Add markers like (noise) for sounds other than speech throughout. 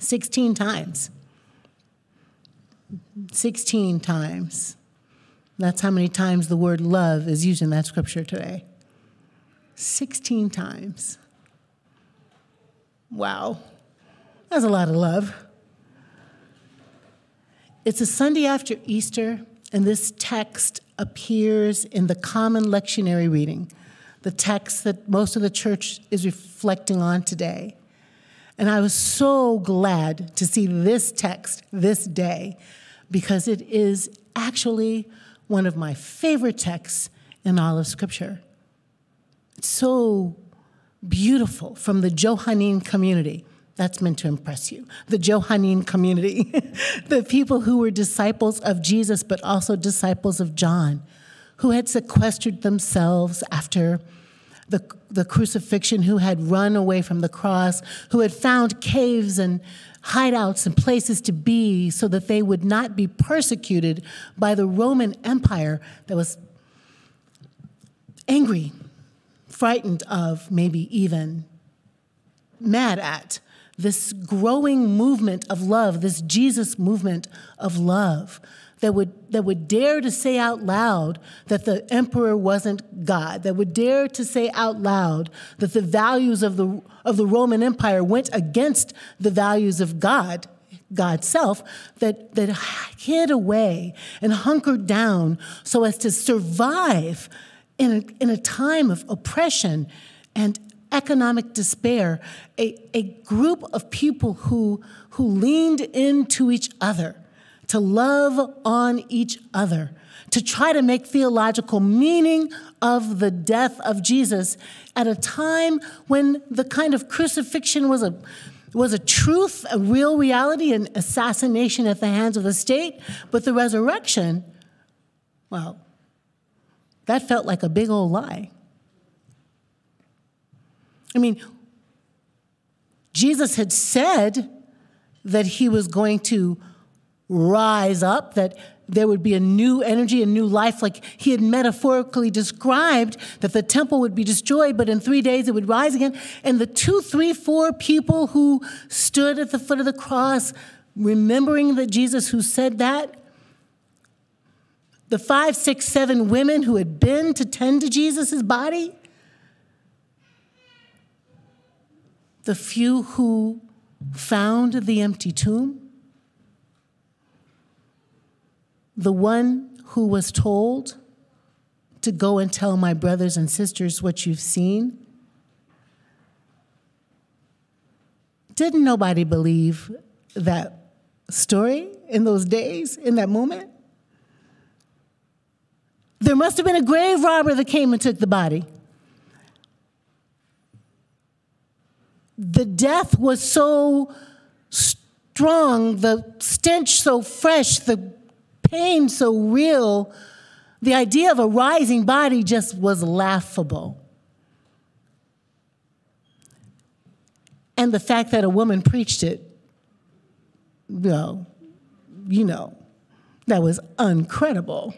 16 times. 16 times. That's how many times the word love is used in that scripture today. 16 times. Wow. That's a lot of love. It's a Sunday after Easter, and this text appears in the common lectionary reading, the text that most of the church is reflecting on today. And I was so glad to see this text this day because it is actually one of my favorite texts in all of Scripture. It's so beautiful from the Johannine community. That's meant to impress you. The Johannine community, (laughs) the people who were disciples of Jesus, but also disciples of John, who had sequestered themselves after the, the crucifixion, who had run away from the cross, who had found caves and hideouts and places to be so that they would not be persecuted by the Roman Empire that was angry, frightened of, maybe even mad at. This growing movement of love, this Jesus movement of love that would, that would dare to say out loud that the emperor wasn't God, that would dare to say out loud that the values of the, of the Roman Empire went against the values of God, God's self, that, that hid away and hunkered down so as to survive in a, in a time of oppression and economic despair, a, a group of people who, who leaned into each other to love on each other, to try to make theological meaning of the death of Jesus at a time when the kind of crucifixion was a was a truth, a real reality, an assassination at the hands of the state, but the resurrection, well, that felt like a big old lie. I mean, Jesus had said that he was going to rise up, that there would be a new energy, a new life. Like he had metaphorically described that the temple would be destroyed, but in three days it would rise again. And the two, three, four people who stood at the foot of the cross, remembering that Jesus who said that, the five, six, seven women who had been to tend to Jesus' body, the few who found the empty tomb, the one who was told to go and tell my brothers and sisters what you've seen? Didn't nobody believe that story in those days, in that moment? There must have been a grave robber that came and took the body. The death was so strong, the stench so fresh, the pain so real, the idea of a rising body just was laughable. And the fact that a woman preached it, well, you know, that was incredible.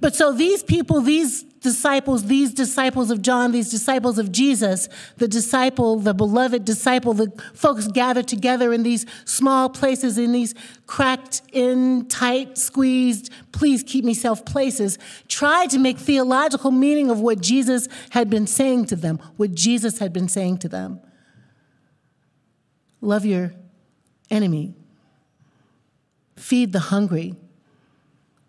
But so these people, these disciples, these disciples of John, these disciples of Jesus, the disciple, the beloved disciple, the folks gathered together in these small places, in these cracked in, tight, squeezed, please keep me self places, tried to make theological meaning of what Jesus had been saying to them, what Jesus had been saying to them. Love your enemy, feed the hungry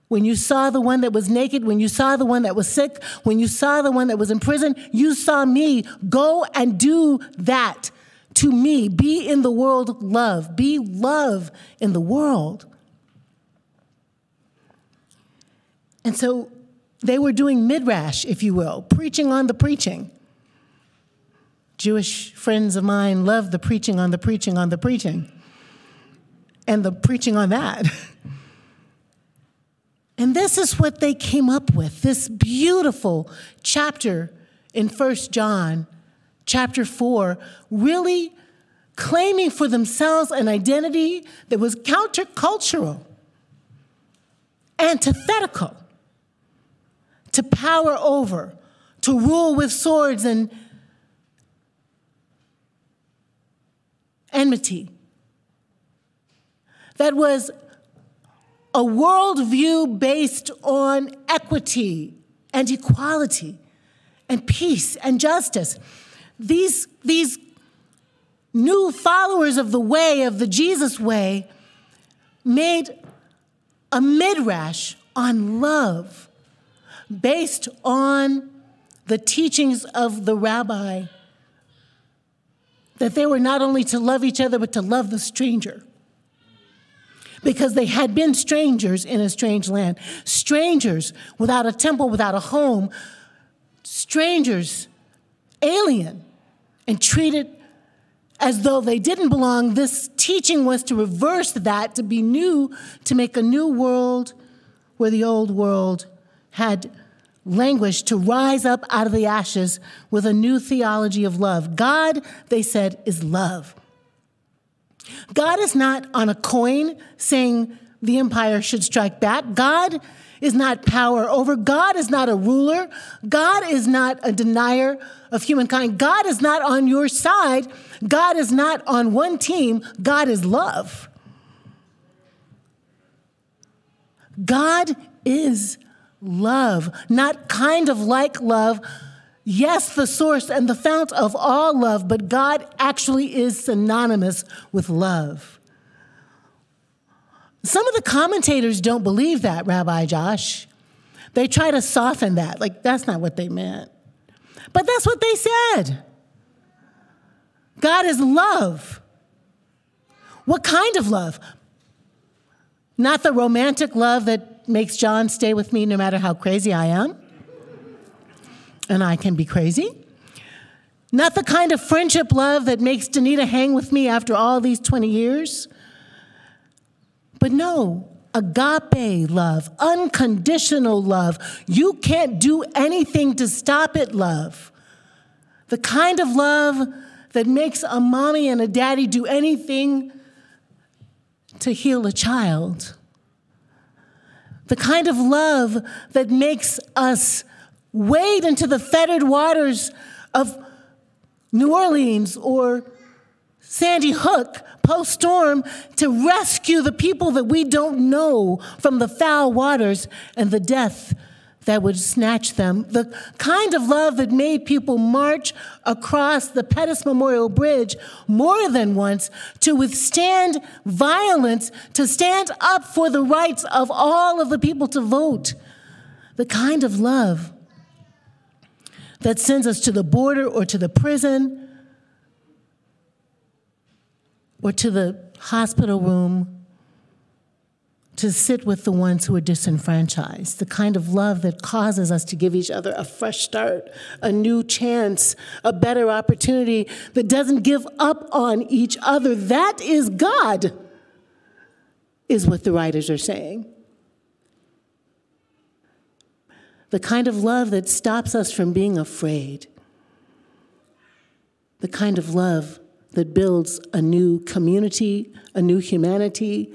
when you saw the one that was naked, when you saw the one that was sick, when you saw the one that was in prison, you saw me. Go and do that to me. Be in the world love. Be love in the world. And so they were doing midrash, if you will, preaching on the preaching. Jewish friends of mine love the preaching on the preaching on the preaching and the preaching on that. (laughs) And this is what they came up with this beautiful chapter in First John, chapter 4, really claiming for themselves an identity that was countercultural, antithetical to power over, to rule with swords and enmity, that was a worldview based on equity and equality and peace and justice. These, these new followers of the way, of the Jesus way, made a midrash on love based on the teachings of the rabbi that they were not only to love each other, but to love the stranger. Because they had been strangers in a strange land, strangers without a temple, without a home, strangers, alien, and treated as though they didn't belong. This teaching was to reverse that, to be new, to make a new world where the old world had languished, to rise up out of the ashes with a new theology of love. God, they said, is love. God is not on a coin saying the empire should strike back. God is not power over. God is not a ruler. God is not a denier of humankind. God is not on your side. God is not on one team. God is love. God is love, not kind of like love. Yes, the source and the fount of all love, but God actually is synonymous with love. Some of the commentators don't believe that, Rabbi Josh. They try to soften that, like that's not what they meant. But that's what they said. God is love. What kind of love? Not the romantic love that makes John stay with me no matter how crazy I am. And I can be crazy. Not the kind of friendship love that makes Danita hang with me after all these 20 years. But no, agape love, unconditional love. You can't do anything to stop it, love. The kind of love that makes a mommy and a daddy do anything to heal a child. The kind of love that makes us wade into the fettered waters of New Orleans or Sandy Hook post storm to rescue the people that we don't know from the foul waters and the death that would snatch them. The kind of love that made people march across the Pettus Memorial Bridge more than once to withstand violence, to stand up for the rights of all of the people to vote. The kind of love that sends us to the border or to the prison or to the hospital room to sit with the ones who are disenfranchised, the kind of love that causes us to give each other a fresh start, a new chance, a better opportunity that doesn't give up on each other. That is God, is what the writers are saying. The kind of love that stops us from being afraid. The kind of love that builds a new community, a new humanity,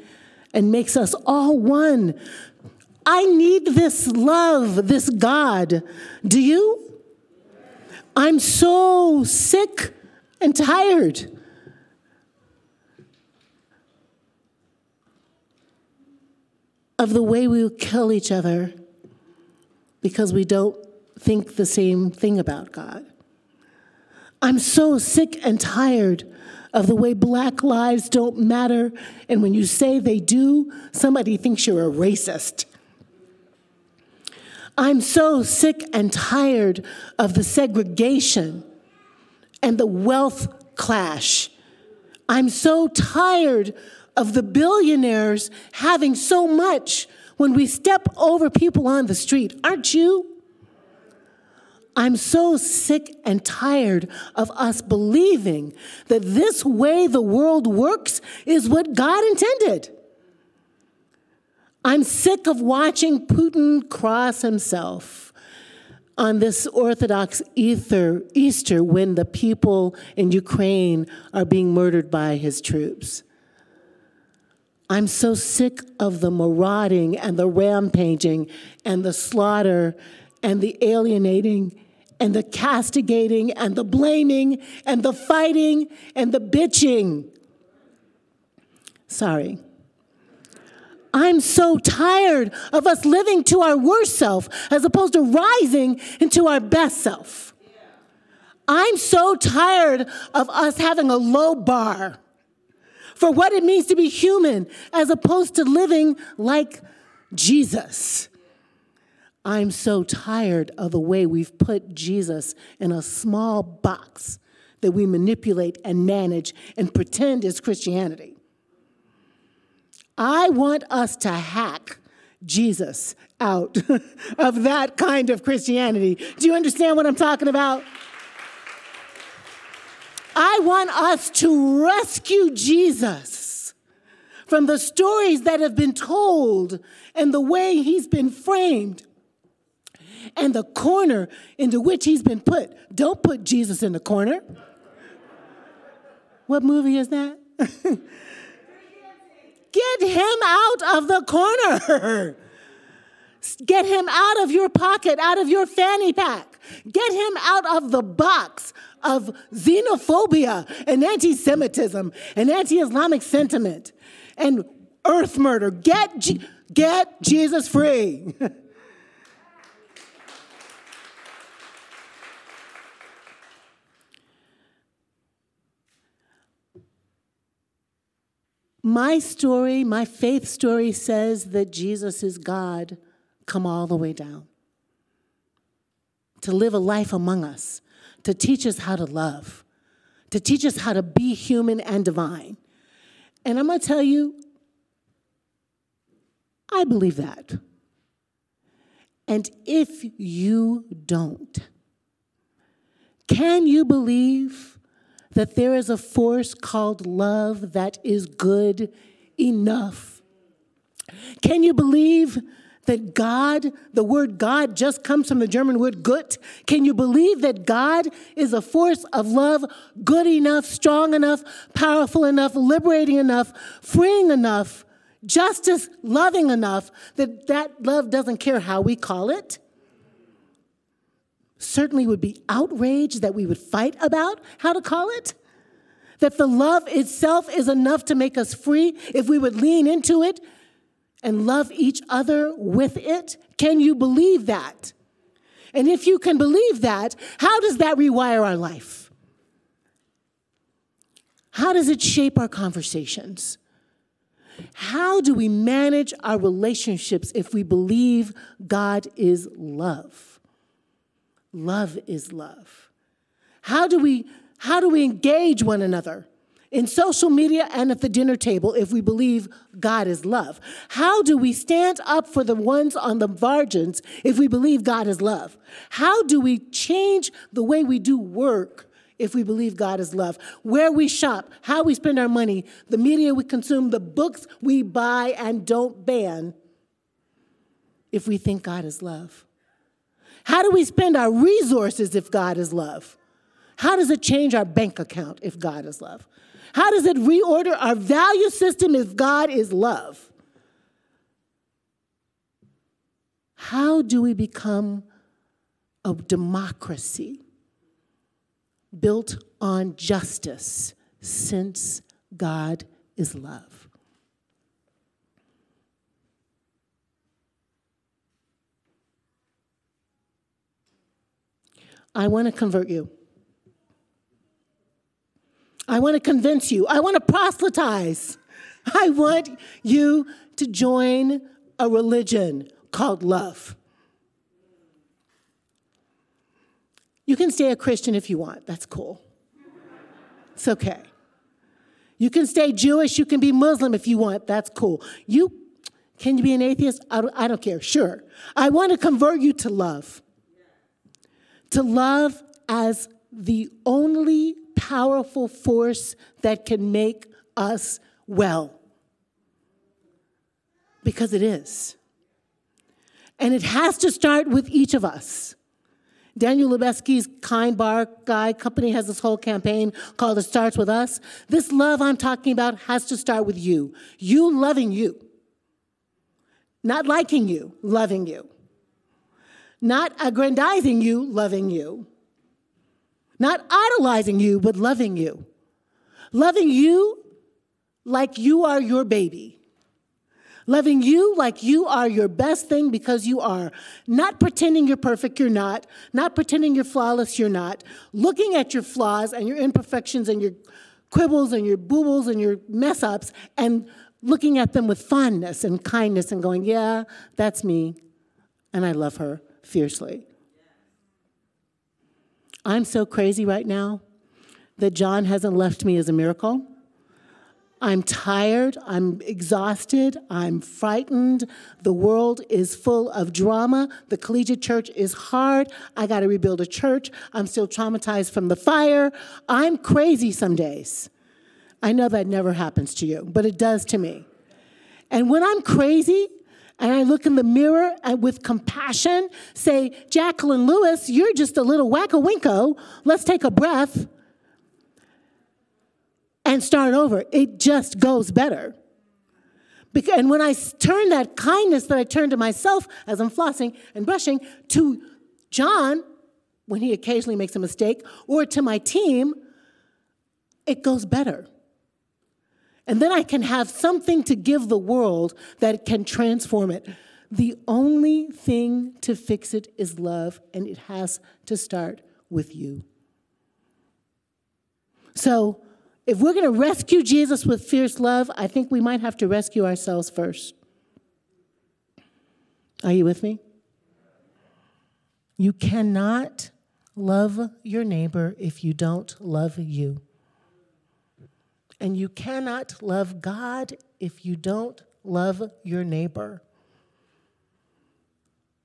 and makes us all one. I need this love, this God. Do you? I'm so sick and tired. Of the way we kill each other because we don't think the same thing about God. I'm so sick and tired of the way black lives don't matter. And when you say they do, somebody thinks you're a racist. I'm so sick and tired of the segregation and the wealth clash. I'm so tired of the billionaires having so much when we step over people on the street. Aren't you? I'm so sick and tired of us believing that this way the world works is what God intended. I'm sick of watching Putin cross himself on this Orthodox ether, Easter when the people in Ukraine are being murdered by his troops. I'm so sick of the marauding and the rampaging and the slaughter and the alienating and the castigating and the blaming and the fighting and the bitching Sorry. I'm so tired of us living to our worst self as opposed to rising into our best self. I'm so tired of us having a low bar for what it means to be human as opposed to living like Jesus. I'm so tired of the way we've put Jesus in a small box that we manipulate and manage and pretend is Christianity. I want us to hack Jesus out (laughs) of that kind of Christianity. Do you understand what I'm talking about? I want us to rescue Jesus from the stories that have been told and the way he's been framed and the corner into which he's been put. Don't put Jesus in the corner. What movie is that? (laughs) Get him out of the corner. Get him out of your pocket, out of your fanny pack. Get him out of the box of xenophobia and anti Semitism and anti Islamic sentiment and earth murder. Get, G- get Jesus free. (laughs) My story, my faith story says that Jesus is God come all the way down. To live a life among us, to teach us how to love, to teach us how to be human and divine. And I'm going to tell you, I believe that. And if you don't, can you believe that there is a force called love that is good enough. Can you believe that God, the word God just comes from the German word gut? Can you believe that God is a force of love good enough, strong enough, powerful enough, liberating enough, freeing enough, justice loving enough that that love doesn't care how we call it? certainly would be outraged that we would fight about how to call it. That the love itself is enough to make us free if we would lean into it and love each other with it. Can you believe that? And if you can believe that, how does that rewire our life? How does it shape our conversations? How do we manage our relationships if we believe God is love? Love is love. How do we how do we engage one another in social media and at the dinner table if we believe God is love? How do we stand up for the ones on the margins if we believe God is love? How do we change the way we do work if we believe God is love? Where we shop, how we spend our money, the media we consume, the books we buy and don't ban if we think God is love? How do we spend our resources if God is love? How does it change our bank account if God is love? How does it reorder our value system if God is love? How do we become a democracy built on justice since God is love? I want to convert you. I want to convince you. I want to proselytize. I want you to join a religion called love. You can stay a Christian if you want. That's cool. It's okay. You can stay Jewish. You can be Muslim if you want. That's cool. You can you be an atheist? I don't, I don't care. Sure. I want to convert you to love to love as the only powerful force that can make us well. Because it is. And it has to start with each of us. Daniel Lubetzky's Kind Bar Guy company has this whole campaign called It Starts With Us. This love I'm talking about has to start with you. You loving you. Not liking you, loving you not aggrandizing you, loving you, not idolizing you, but loving you. Loving you like you are your baby. Loving you like you are your best thing because you are. Not pretending you're perfect, you're not. Not pretending you're flawless, you're not. Looking at your flaws and your imperfections and your quibbles and your boobles and your mess ups and looking at them with fondness and kindness and going, yeah, that's me. And I love her fiercely. I'm so crazy right now that John hasn't left me as a miracle. I'm tired, I'm exhausted, I'm frightened. The world is full of drama. The collegiate church is hard. I got to rebuild a church. I'm still traumatized from the fire. I'm crazy some days. I know that never happens to you, but it does to me. And when I'm crazy, and I look in the mirror and with compassion say, Jacqueline Lewis, you're just a little whack-a-winko. Let's take a breath and start over. It just goes better. And when I turn that kindness that I turn to myself as I'm flossing and brushing to John, when he occasionally makes a mistake, or to my team, it goes better. And then I can have something to give the world that can transform it. The only thing to fix it is love, and it has to start with you. So, if we're going to rescue Jesus with fierce love, I think we might have to rescue ourselves first. Are you with me? You cannot love your neighbor if you don't love you. And you cannot love God if you don't love your neighbor.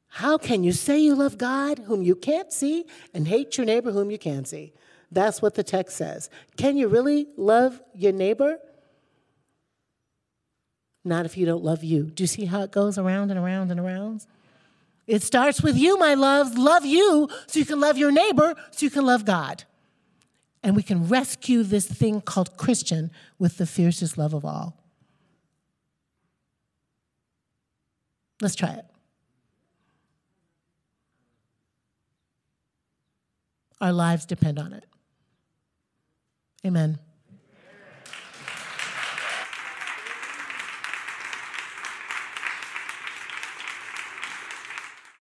How can you say you love God whom you can't see and hate your neighbor whom you can see? That's what the text says. Can you really love your neighbor? Not if you don't love you. Do you see how it goes around and around and around? It starts with you, my loves. Love you so you can love your neighbor, so you can love God. And we can rescue this thing called Christian with the fiercest love of all. Let's try it. Our lives depend on it. Amen.